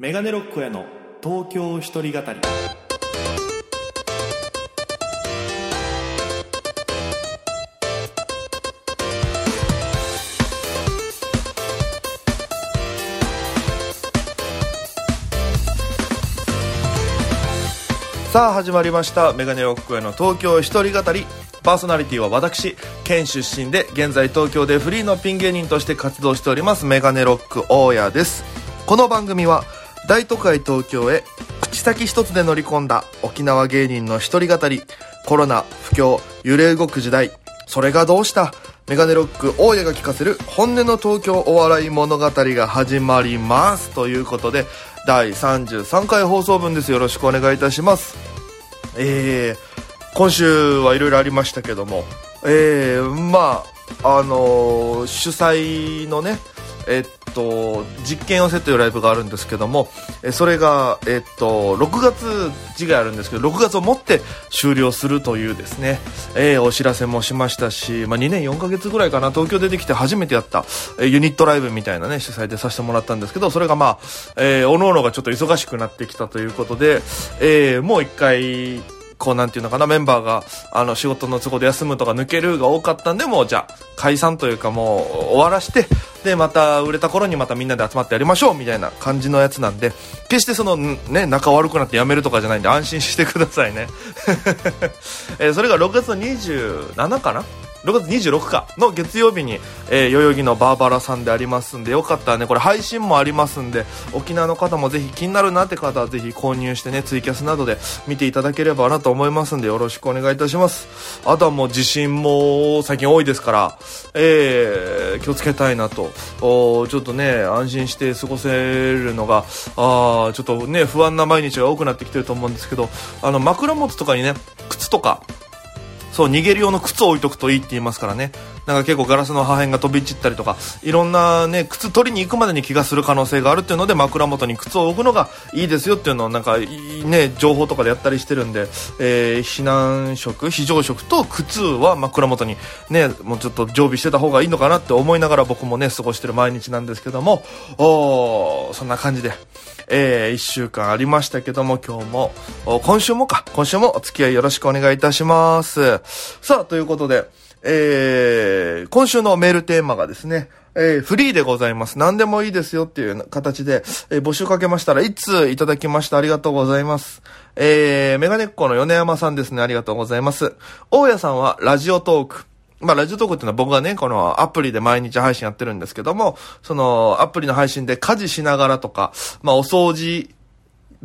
メガネロックへの東京一人語り。さあ始まりました。メガネロックへの東京一人語り。パーソナリティは私県出身で現在東京でフリーのピン芸人として活動しておりますメガネロック大家です。この番組は大都会東京へ口先一つで乗り込んだ沖縄芸人の一人語り。コロナ不況揺れ動く時代。それがどうした？メガネロック大家が聞かせる本音の東京お笑い物語が始まります。ということで第33回放送分です。よろしくお願いいたします。えー、今週はいろいろありましたけども。えー、まああのー、主催のねえっと、実験をせというライブがあるんですけども、えそれが、えっと、6月次回あるんですけど、6月をもって終了するというですね、えー、お知らせもしましたし、まあ、2年4ヶ月ぐらいかな、東京出てきて初めてやった、えユニットライブみたいなね、主催でさせてもらったんですけど、それがまあ、えー、おのおのがちょっと忙しくなってきたということで、えー、もう一回、こうなんていうのかな、メンバーが、あの、仕事の都合で休むとか抜けるが多かったんで、もうじゃあ、解散というかもう終わらして、で、また売れた頃にまたみんなで集まってやりましょうみたいな感じのやつなんで、決してその、ね、仲悪くなってやめるとかじゃないんで安心してくださいね。え、それが6月27かな？6月26日の月曜日に、えー、代々木のバーバラさんでありますんで、よかったらね、これ配信もありますんで、沖縄の方もぜひ気になるなって方はぜひ購入してね、ツイキャスなどで見ていただければなと思いますんで、よろしくお願いいたします。あとはもう地震も最近多いですから、えー、気をつけたいなと、おちょっとね、安心して過ごせるのが、あちょっとね、不安な毎日が多くなってきてると思うんですけど、あの、枕元とかにね、靴とか、そう、逃げる用の靴を置いとくといいって言いますからね。なんか結構ガラスの破片が飛び散ったりとか、いろんなね、靴取りに行くまでに気がする可能性があるっていうので、枕元に靴を置くのがいいですよっていうのをなんか、ね、情報とかでやったりしてるんで、えー、避難食、非常食と靴は枕元にね、もうちょっと常備してた方がいいのかなって思いながら僕もね、過ごしてる毎日なんですけども、おそんな感じで、えー、1週間ありましたけども、今日も、今週もか、今週もお付き合いよろしくお願いいたします。さあ、ということで、えー、今週のメールテーマがですね、えー、フリーでございます。何でもいいですよっていう形で、えー、募集かけましたら、いついただきましたありがとうございます。えー、メガネっ子の米山さんですね。ありがとうございます。大家さんはラジオトーク。まあ、ラジオトークっていうのは僕がね、このアプリで毎日配信やってるんですけども、そのアプリの配信で家事しながらとか、まあ、お掃除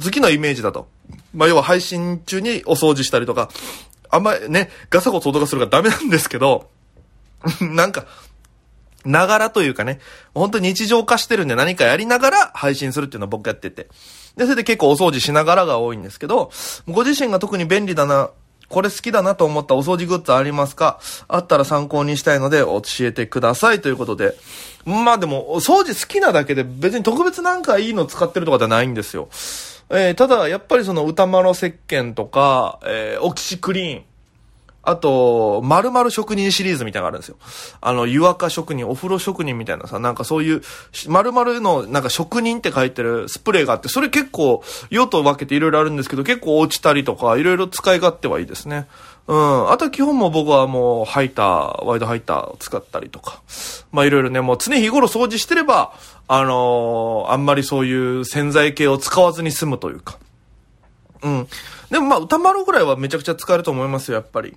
好きのイメージだと。まあ、要は配信中にお掃除したりとか、あんまりね、ガサゴソ音がするからダメなんですけど、なんか、ながらというかね、本当に日常化してるんで何かやりながら配信するっていうのを僕やってて。で、それで結構お掃除しながらが多いんですけど、ご自身が特に便利だな、これ好きだなと思ったお掃除グッズありますか？あったら参考にしたいので教えてくださいということで。まあでも、お掃除好きなだけで別に特別なんかいいの使ってるとかじゃないんですよ。えー、ただ、やっぱりその歌丸石鹸とか、えー、オキシクリーン。あと、〇〇職人シリーズみたいなのがあるんですよ。あの、湯沸か職人、お風呂職人みたいなさ、なんかそういう、〇〇の、なんか職人って書いてるスプレーがあって、それ結構、用途分けていろいろあるんですけど、結構落ちたりとか、いろいろ使い勝手はいいですね。うん。あと基本も僕はもう、ハイター、ワイドハイターを使ったりとか。まあいろいろね、もう常日頃掃除してれば、あのー、あんまりそういう洗剤系を使わずに済むというか。うん。でもまあ、歌丸ぐらいはめちゃくちゃ使えると思いますよ、やっぱり。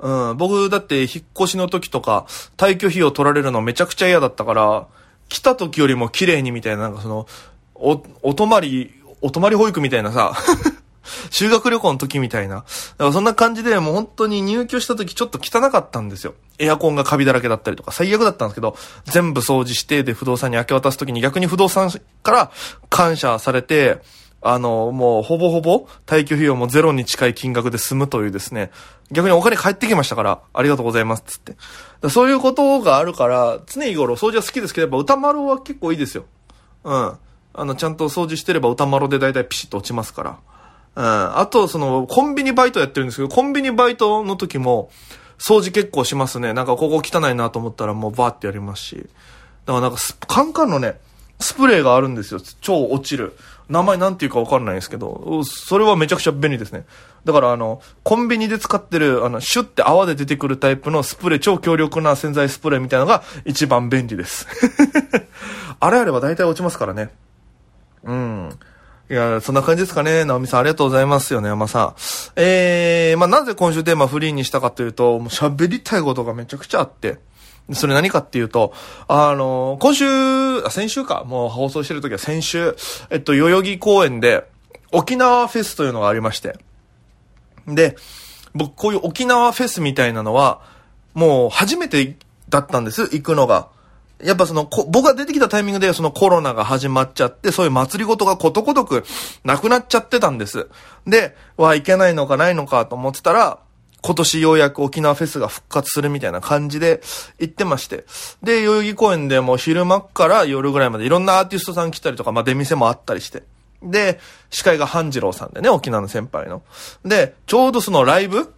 うん。僕、だって引っ越しの時とか、退去費を取られるのめちゃくちゃ嫌だったから、来た時よりも綺麗にみたいな、なんかその、お、お泊まり、お泊まり保育みたいなさ、修学旅行の時みたいな。だからそんな感じで、もう本当に入居した時ちょっと汚かったんですよ。エアコンがカビだらけだったりとか、最悪だったんですけど、全部掃除して、で、不動産に明け渡す時に逆に不動産から感謝されて、あの、もうほぼほぼ退去費用もゼロに近い金額で済むというですね、逆にお金返ってきましたから、ありがとうございます、つって。そういうことがあるから、常日頃掃除は好きですけど、やっぱ歌丸は結構いいですよ。うん。あの、ちゃんと掃除してれば歌丸で大体ピシッと落ちますから。うん。あと、その、コンビニバイトやってるんですけど、コンビニバイトの時も、掃除結構しますね。なんかここ汚いなと思ったらもうバーってやりますし。だからなんか、カンカンのね、スプレーがあるんですよ。超落ちる。名前なんていうかわかんないですけど、それはめちゃくちゃ便利ですね。だからあの、コンビニで使ってる、あの、シュッて泡で出てくるタイプのスプレー、超強力な洗剤スプレーみたいなのが一番便利です。あれあれば大体落ちますからね。うん。いや、そんな感じですかね。直美さん、ありがとうございますよね、山さん。えー、まあ、なぜ今週テーマフリーにしたかというと、もう喋りたいことがめちゃくちゃあって。それ何かっていうと、あの、今週、先週か、もう放送してる時は先週、えっと、代々木公園で、沖縄フェスというのがありまして。で、僕、こういう沖縄フェスみたいなのは、もう初めてだったんです、行くのが。やっぱその、僕が出てきたタイミングでそのコロナが始まっちゃって、そういう祭りごとがことごとくなくなっちゃってたんです。で、わ、いけないのかないのかと思ってたら、今年ようやく沖縄フェスが復活するみたいな感じで行ってまして。で、代々木公園でも昼間から夜ぐらいまでいろんなアーティストさん来たりとか、まあ出店もあったりして。で、司会が半次郎さんでね、沖縄の先輩の。で、ちょうどそのライブ？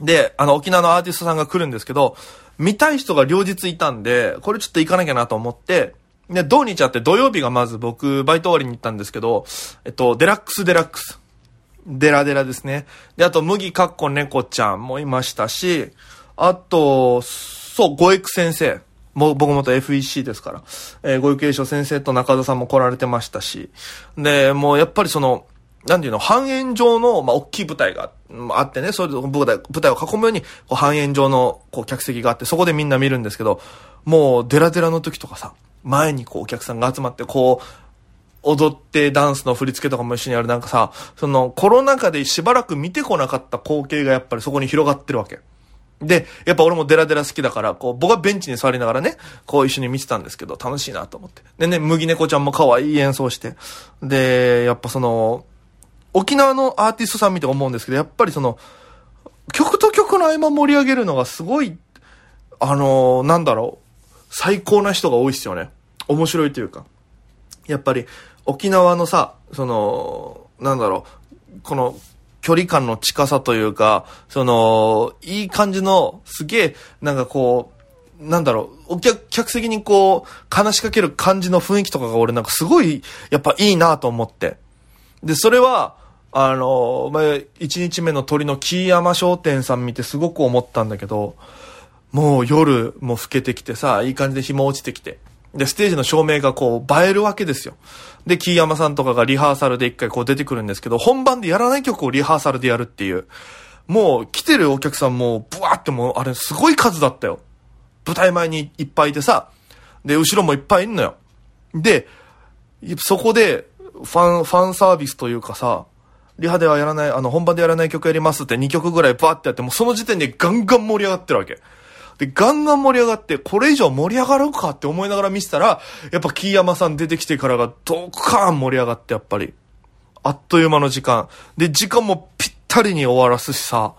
で、あの沖縄のアーティストさんが来るんですけど、見たい人が両日いたんで、これちょっと行かなきゃなと思って、で、土日あって土曜日がまず僕、バイト終わりに行ったんですけど、えっと、デラックスデラックス。デラデラですね。で、あと、麦かっこ猫ちゃんもいましたし、あと、そう、ご育先生。も僕もと FEC ですから。えー、ご育栄翔先生と中田さんも来られてましたし。で、もうやっぱりその、なんていうの、半円状の、まあ、大きい舞台があってね、そういう舞台、舞台を囲むように、こう、半円状の、こう、客席があって、そこでみんな見るんですけど、もう、デラデラの時とかさ、前にこう、お客さんが集まって、こう、踊ってダンスの振り付けとかも一緒にやるなんかさ、そのコロナ禍でしばらく見てこなかった光景がやっぱりそこに広がってるわけ。で、やっぱ俺もデラデラ好きだから、こう、僕はベンチに座りながらね、こう一緒に見てたんですけど、楽しいなと思って。でね、麦猫ちゃんも可愛い演奏して。で、やっぱその、沖縄のアーティストさん見て思うんですけど、やっぱりその、曲と曲の合間盛り上げるのがすごい、あの、なんだろう、最高な人が多いっすよね。面白いというか。やっぱり、沖縄のさ、その、なんだろう、この、距離感の近さというか、その、いい感じの、すげえ、なんかこう、なんだろう、お客、客席にこう、話しかける感じの雰囲気とかが俺なんかすごい、やっぱいいなと思って。で、それは、あの、まあ、1日目の鳥の木山商店さん見てすごく思ったんだけど、もう夜も更けてきてさ、いい感じで日も落ちてきて。で、ステージの照明がこう映えるわけですよ。で、木山さんとかがリハーサルで一回こう出てくるんですけど、本番でやらない曲をリハーサルでやるっていう。もう来てるお客さんもブワーってもうあれすごい数だったよ。舞台前にいっぱいいてさ、で、後ろもいっぱいいんのよ。で、そこで、ファン、ファンサービスというかさ、リハではやらない、あの、本番でやらない曲やりますって2曲ぐらいバーってやって、もうその時点でガンガン盛り上がってるわけ。で、ガンガン盛り上がって、これ以上盛り上がるかって思いながら見てたら、やっぱ木山さん出てきてからがドカーン盛り上がって、やっぱり。あっという間の時間。で、時間もぴったりに終わらすしさ、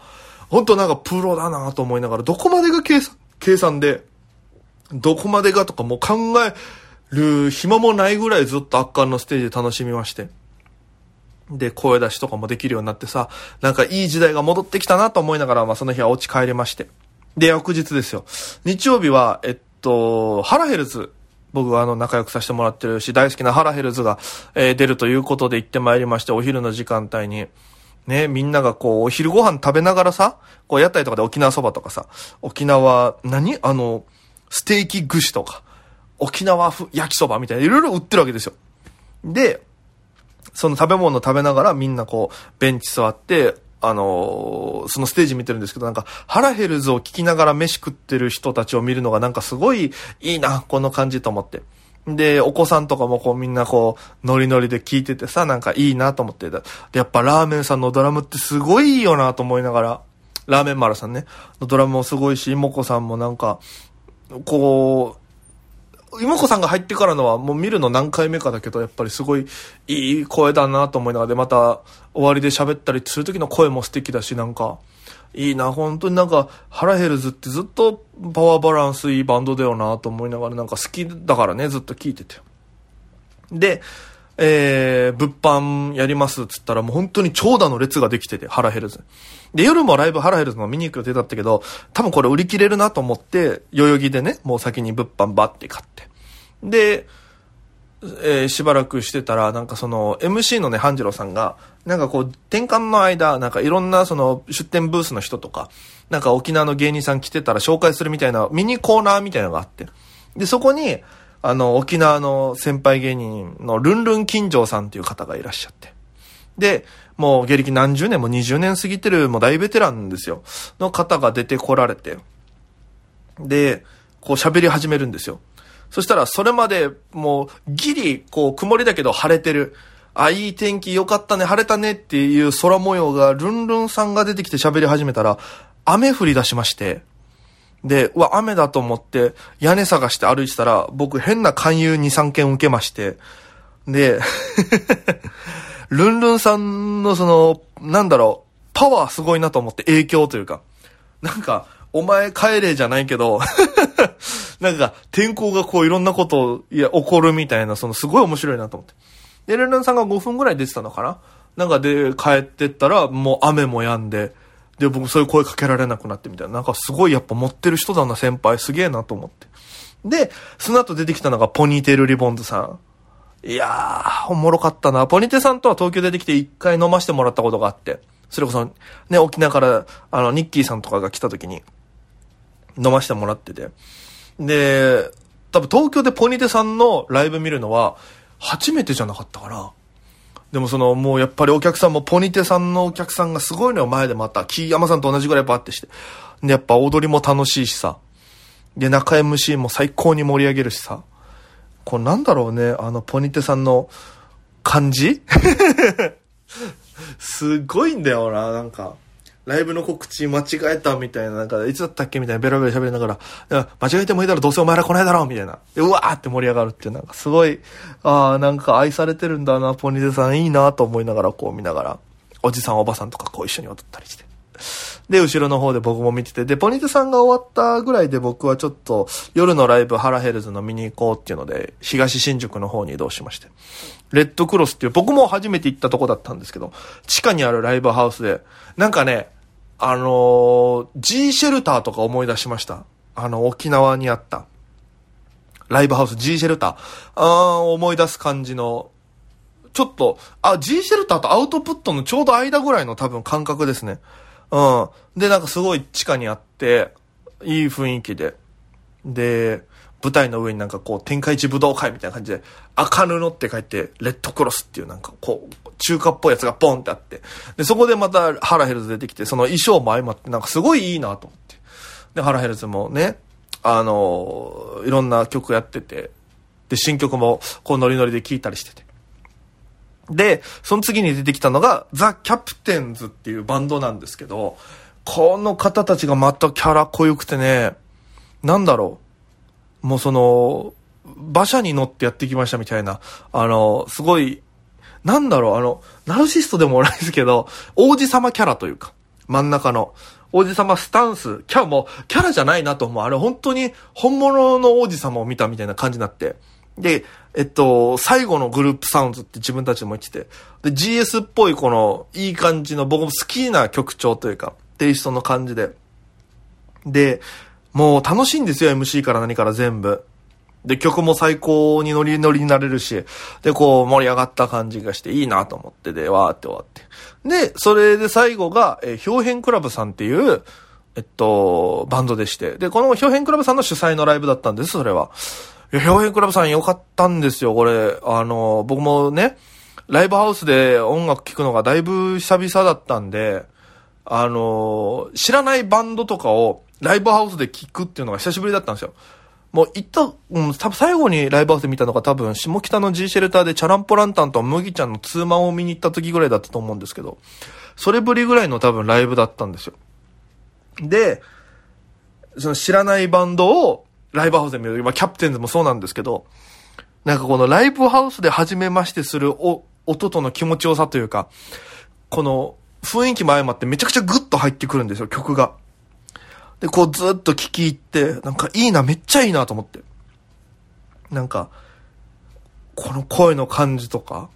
ほんとなんかプロだなと思いながら、どこまでが計算、計算で、どこまでがとかも考える暇もないぐらいずっと圧巻のステージで楽しみまして。で、声出しとかもできるようになってさ、なんかいい時代が戻ってきたなと思いながら、まあその日はお家帰れまして。で、翌日ですよ。日曜日は、えっと、ハラヘルズ。僕はあの仲良くさせてもらってるし、大好きなハラヘルズが、えー、出るということで行ってまいりまして、お昼の時間帯に。ね、みんながこう、お昼ご飯食べながらさ、こう、屋台とかで沖縄そばとかさ、沖縄、何？あの、ステーキ串とか、沖縄焼きそばみたいな、いろいろ売ってるわけですよ。で、その食べ物食べながらみんなこう、ベンチ座って、あのー、そのステージ見てるんですけど、なんか、ハラヘルズを聞きながら飯食ってる人たちを見るのがなんかすごいいいな、この感じと思って。で、お子さんとかもこうみんなこう、ノリノリで聞いててさ、なんかいいなと思って。で、やっぱラーメンさんのドラムってすごいいいよなと思いながら、ラーメンマラさんね、のドラムもすごいし、妹子さんもなんか、こう、妹子さんが入ってからのはもう見るの何回目かだけど、やっぱりすごいいい声だなと思いながらで、また終わりで喋ったりする時の声も素敵だし、なんか、いいな、本当になんか、ハラヘルズってずっとパワーバランスいいバンドだよなと思いながら、なんか好きだからね、ずっと聴いてて。で、えー、物販やりますっつったらもう本当に長蛇の列ができてて、ハラヘルズ。で、夜もライブハラヘルズの見に行く予定だったけど、多分これ売り切れるなと思って、代々木でね、もう先に物販バって買って。で、えーしばらくしてたら、なんかその、MC のね、半次郎さんが、なんかこう、転換の間、なんかいろんなその、出店ブースの人とか、なんか沖縄の芸人さん来てたら紹介するみたいな、ミニコーナーみたいなのがあって。で、そこに、あの、沖縄の先輩芸人のルンルン金城さんっていう方がいらっしゃって。で、もう芸歴何十年も20年過ぎてる、もう大ベテランですよ。の方が出てこられて。で、こう喋り始めるんですよ。そしたら、それまで、もう、ギリ、こう、曇りだけど晴れてる。あ、いい天気よかったね、晴れたねっていう空模様が、ルンルンさんが出てきて喋り始めたら、雨降り出しまして、で、うわ、雨だと思って、屋根探して歩いてたら、僕変な勧誘2、3件受けまして、で、ルンルンさんのその、なんだろう、パワーすごいなと思って影響というか、なんか、お前帰れじゃないけど、なんか、天候がこういろんなことを、いや、起こるみたいな、そのすごい面白いなと思って。で、ルンルンさんが5分ぐらい出てたのかな。なんかで、帰ってったら、もう雨も止んで、で、僕そういう声かけられなくなってみたいな。なんかすごいやっぱ持ってる人だな、先輩。すげえなと思って。で、その後出てきたのがポニーテールリボンズさん。いやー、おもろかったな。ポニテさんとは東京出てきて一回飲ませてもらったことがあって、それこそ、ね、沖縄から、あの、ニッキーさんとかが来た時に、飲ませてもらってて。で、多分東京でポニテさんのライブ見るのは、初めてじゃなかったから、でもその、もうやっぱりお客さんもポニテさんのお客さんがすごいのよ、前でまた。木山さんと同じぐらいバーってして。で、やっぱ踊りも楽しいしさ。で、中 MC も最高に盛り上げるしさ。これなんだろうね、あの、ポニテさんの感じ？すごいんだよな、なんか。ライブの告知間違えたみたいな、なんか、いつだったっけみたいな、ベラベラ喋りながら、いや間違えてもいいだろ、どうせお前ら来ないだろみたいな。で、うわーって盛り上がるっていう、なんかすごい、ああ、なんか愛されてるんだな、ポニテさんいいなと思いながら、こう見ながら、おじさんおばさんとかこう一緒に踊ったりして。で、後ろの方で僕も見てて、で、ポニテさんが終わったぐらいで僕はちょっと夜のライブハラヘルズの見に行こうっていうので、東新宿の方に移動しまして。レッドクロスっていう僕も初めて行ったとこだったんですけど、地下にあるライブハウスで、なんかね、あのー G シェルターとか思い出しました。あの、沖縄にあった。ライブハウス G シェルター。あー思い出す感じの、ちょっと、あ、G シェルターとアウトプットのちょうど間ぐらいの多分感覚ですね。うん。で、なんかすごい地下にあって、いい雰囲気で。で、舞台の上になんかこう、天下一武道会みたいな感じで、赤布って書いて、レッドクロスっていうなんかこう、中華っぽいやつがポンってあって。で、そこでまたハラヘルズ出てきて、その衣装も相まって、なんかすごいいいなと思って。で、ハラヘルズもね、あのいろんな曲やってて、で、新曲もこうノリノリで聴いたりしてて。で、その次に出てきたのが、ザ・キャプテンズっていうバンドなんですけど、この方たちがまたキャラ濃ゆくてね、なんだろう。もうその、馬車に乗ってやってきましたみたいな、あの、すごい、なんだろう、あの、ナルシストでもないですけど、王子様キャラというか、真ん中の、王子様スタンス、キャラも、キャラじゃないなと思う。あれ本当に本物の王子様を見たみたいな感じになって。で、えっと、最後のグループサウンズって自分たちも言ってて、で、GS っぽいこの、いい感じの、僕も好きな曲調というか、テイストの感じで。で、もう楽しいんですよ、MC から何から全部。で、曲も最高にノリノリになれるし、で、こう盛り上がった感じがしていいなと思って、で、わーって終わって。で、それで最後が、えー、表変クラブさんっていう、えっと、バンドでして。で、この表変クラブさんの主催のライブだったんです、それは。いや、表変クラブさん良かったんですよ、これ。あの、僕もね、ライブハウスで音楽聴くのがだいぶ久々だったんで、あの、知らないバンドとかをライブハウスで聴くっていうのが久しぶりだったんですよ。もう行った、うん、多分最後にライブハウスで見たのが多分下北の G シェルターでチャランポランタンと麦ちゃんのツーマンを見に行った時ぐらいだったと思うんですけど、それぶりぐらいの多分ライブだったんですよ。で、その知らないバンドをライブハウスで見る。まあ、キャプテンズもそうなんですけど、なんかこのライブハウスで初めましてするお音との気持ちよさというか、この雰囲気も相まってめちゃくちゃグッと入ってくるんですよ、曲が。で、こうずっと聴き入って、なんかいいな、めっちゃいいなと思って。なんか、この声の感じとか、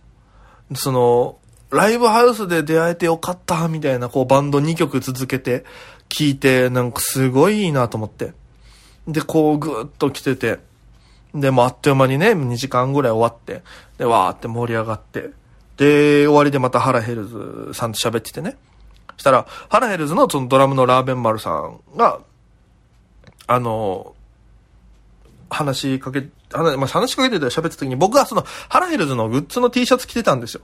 その、ライブハウスで出会えてよかった、みたいな、こうバンド2曲続けて聴いて、なんかすごいいいなと思って。で、こうぐーっと来てて、で、もあっという間にね、2時間ぐらい終わって、で、わーって盛り上がって、で、終わりでまたハラヘルズさんと喋っててね。したら、ハラヘルズのそのドラムのラーベンマルさんが、あの、話しかけ、話,、まあ、話しかけてて喋った時に僕はそのハラヘルズのグッズの T シャツ着てたんですよ。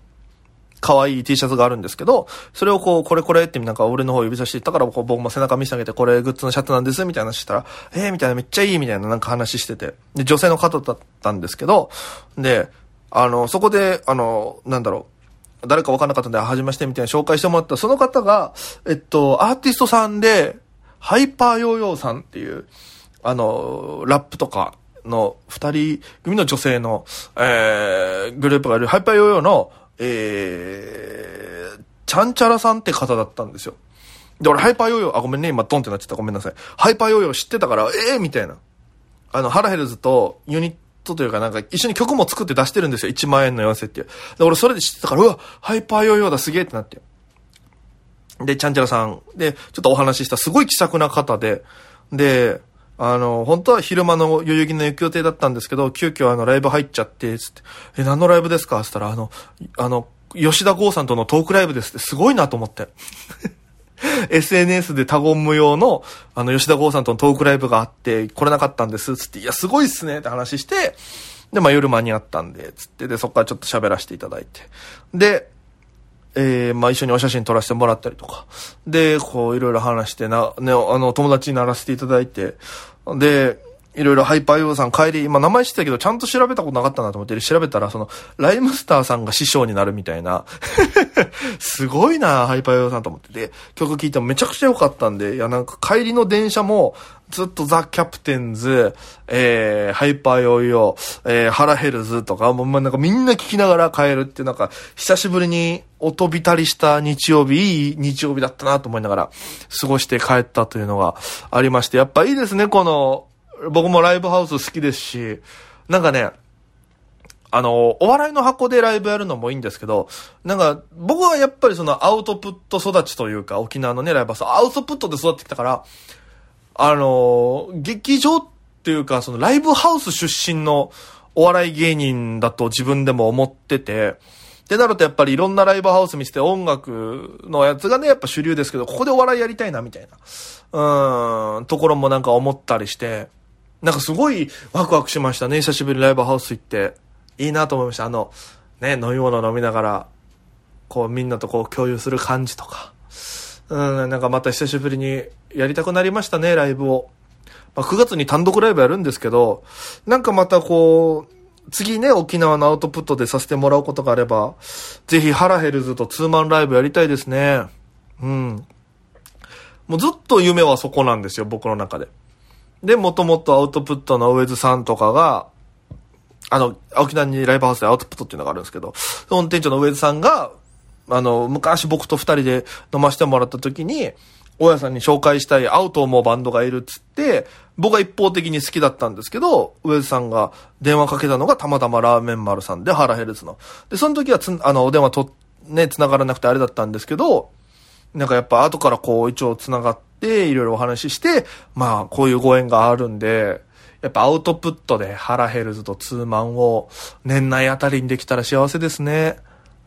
可愛い T シャツがあるんですけど、それをこう、これこれってなんか俺の方指さしていったから、僕も背中見せてあげて、これグッズのシャツなんです、みたいな話したら、えー、みたいな、めっちゃいい、みたいななんか話してて。で、女性の方だったんですけど、で、あの、そこで、あの、なんだろう、誰か分かんなかったんで、はじめまして、みたいな紹介してもらった、その方が、えっと、アーティストさんで、ハイパーヨーヨーさんっていう、あの、ラップとかの二人組の女性の、えー、グループがいる、ハイパーヨーヨーの、えー、ちゃんちゃらさんって方だったんですよ。で、俺ハイパーヨーヨー、あ、ごめんね、今ドンってなっちゃった。ごめんなさい。ハイパーヨーヨー知ってたから、ええー、みたいな。あの、ハラヘルズとユニットというかなんか一緒に曲も作って出してるんですよ。1万円の寄せっていう。で、俺それで知ってたから、うわ、ハイパーヨーヨーだ、すげえってなって。で、ちゃんちゃらさんで、ちょっとお話しした、すごい気さくな方で、で、あの、本当は昼間の代々木の行く予定だったんですけど、急遽あの、ライブ入っちゃって、つって、え、何のライブですか？つったら、あの、あの、吉田剛さんとのトークライブですって、すごいなと思って。SNS で他言無用の、あの、吉田剛さんとのトークライブがあって、来れなかったんです、つって、いや、すごいっすねって話して、で、まあ夜間に合ったんで、つって、で、そっからちょっと喋らせていただいて。で、えー、まあ一緒にお写真撮らせてもらったりとか。で、こういろいろ話してな、ね、あの、友達にならせていただいて、で、いろいろハイパーヨーさん帰り、今名前知ってたけど、ちゃんと調べたことなかったなと思って、調べたら、その、ライムスターさんが師匠になるみたいな。すごいな、ハイパーヨーさんと思ってて、曲聴いてもめちゃくちゃ良かったんで、いや、なんか帰りの電車も、ずっとザ・キャプテンズ、えー、ハイパーヨーヨー、えー、ハラヘルズとか、もうなんかみんな聞きながら帰るって、なんか、久しぶりに音浸りした日曜日、いい日曜日だったなと思いながら、過ごして帰ったというのがありまして、やっぱいいですね、この、僕もライブハウス好きですし、なんかね、あの、お笑いの箱でライブやるのもいいんですけど、なんか、僕はやっぱりそのアウトプット育ちというか、沖縄のね、ライブハウス、アウトプットで育ってきたから、あの、劇場っていうか、そのライブハウス出身のお笑い芸人だと自分でも思ってて、ってなるとやっぱりいろんなライブハウス見せて音楽のやつがね、やっぱ主流ですけど、ここでお笑いやりたいな、みたいな、うん、ところもなんか思ったりして、なんかすごいワクワクしましたね、久しぶりにライブハウス行って。いいなと思いました。あの、ね、飲み物飲みながら、こうみんなとこう共有する感じとか。うん、なんかまた久しぶりにやりたくなりましたね、ライブを。まあ、9月に単独ライブやるんですけど、なんかまたこう、次ね、沖縄のアウトプットでさせてもらうことがあれば、ぜひハラヘルズとツーマンライブやりたいですね。うん。もうずっと夢はそこなんですよ、僕の中で。で、もともとアウトプットのウェズさんとかが、あの、沖縄にライブハウスでアウトプットっていうのがあるんですけど、その店長のウェズさんが、あの、昔僕と二人で飲ませてもらった時に、大家さんに紹介したい会うと思うバンドがいるっつって、僕は一方的に好きだったんですけど、ウェズさんが電話かけたのがたまたまラーメン丸さんで、ハラヘルズの。で、その時はつ、あの、お電話と、ね、繋がらなくてあれだったんですけど、なんかやっぱ後からこう一応繋がって、いろいろお話しして、まあこういうご縁があるんで、やっぱアウトプットでハラヘルズとツーマンを年内あたりにできたら幸せですね。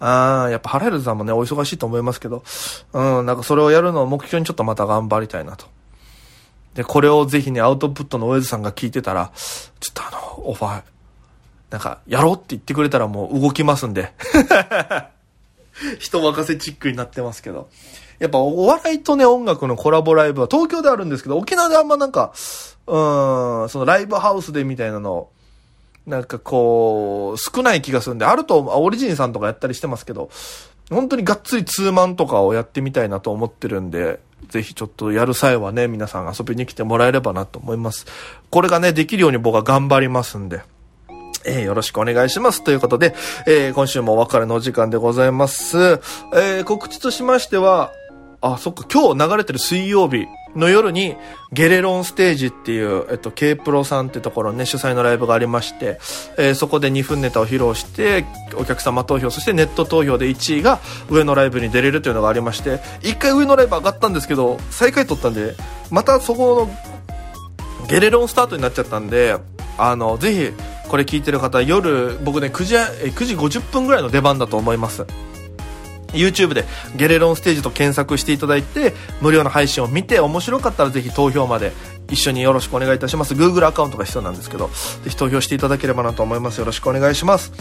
ああ、やっぱハラヘルズさんもね、お忙しいと思いますけど、うん、なんかそれをやるのを目標にちょっとまた頑張りたいなと。で、これをぜひね、アウトプットのオエズさんが聞いてたら、ちょっとあの、オファー、なんか、やろうって言ってくれたらもう動きますんで。人任せチックになってますけど。やっぱお笑いとね、音楽のコラボライブは東京であるんですけど、沖縄であんまなんか、うん、そのライブハウスでみたいなの、なんかこう、少ない気がするんで、あると、オリジンさんとかやったりしてますけど、本当にがっつりツーマンとかをやってみたいなと思ってるんで、ぜひちょっとやる際はね、皆さん遊びに来てもらえればなと思います。これがね、できるように僕は頑張りますんで。えー、よろしくお願いします。ということで、えー、今週もお別れのお時間でございます。えー、告知としましては、あ、そっか、今日流れてる水曜日の夜に、ゲレロンステージっていう、えっと、K プロさんってところね、主催のライブがありまして、えー、そこで2分ネタを披露して、お客様投票、そしてネット投票で1位が上のライブに出れるというのがありまして、1回上のライブ上がったんですけど、最下位取ったんで、またそこの、ゲレロンスタートになっちゃったんで、あの、ぜひ、これ聞いてる方夜僕ね9時 ,9 時50分ぐらいの出番だと思います。YouTube でゲレロンステージと検索していただいて無料の配信を見て面白かったらぜひ投票まで一緒によろしくお願いいたします。Google アカウントが必要なんですけどぜひ投票していただければなと思います。よろしくお願いします。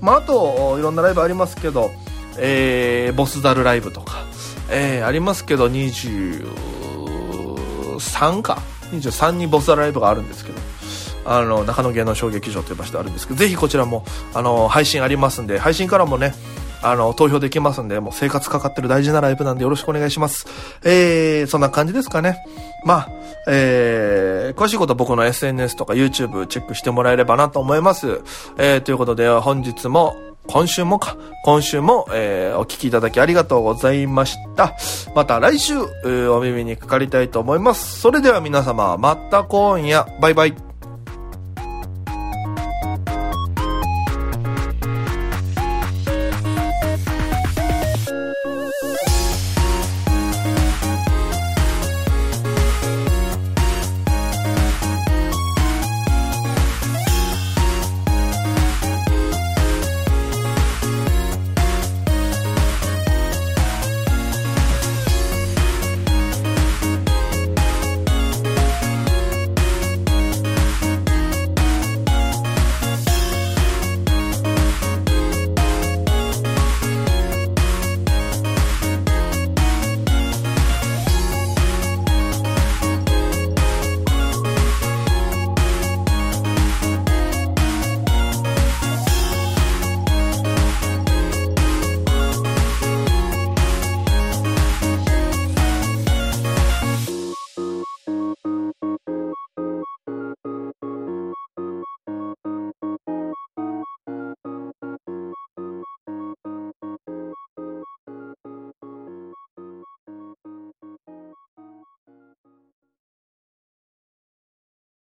まあ、あといろんなライブありますけどえー、ボスザルライブとか、えー、ありますけど23か。23にボスザルライブがあるんですけどあの中野芸能小劇場という場所であるんですけどぜひこちらもあの配信ありますんで配信からもねあの、投票できますんで、もう生活かかってる大事なライブなんでよろしくお願いします。えー、そんな感じですかね。まあ、えー、詳しいことは僕の SNS とか YouTube チェックしてもらえればなと思います。えー、ということで本日も、今週もか、今週も、えー、お聞きいただきありがとうございました。また来週、お耳にかかりたいと思います。それでは皆様、また今夜、バイバイ。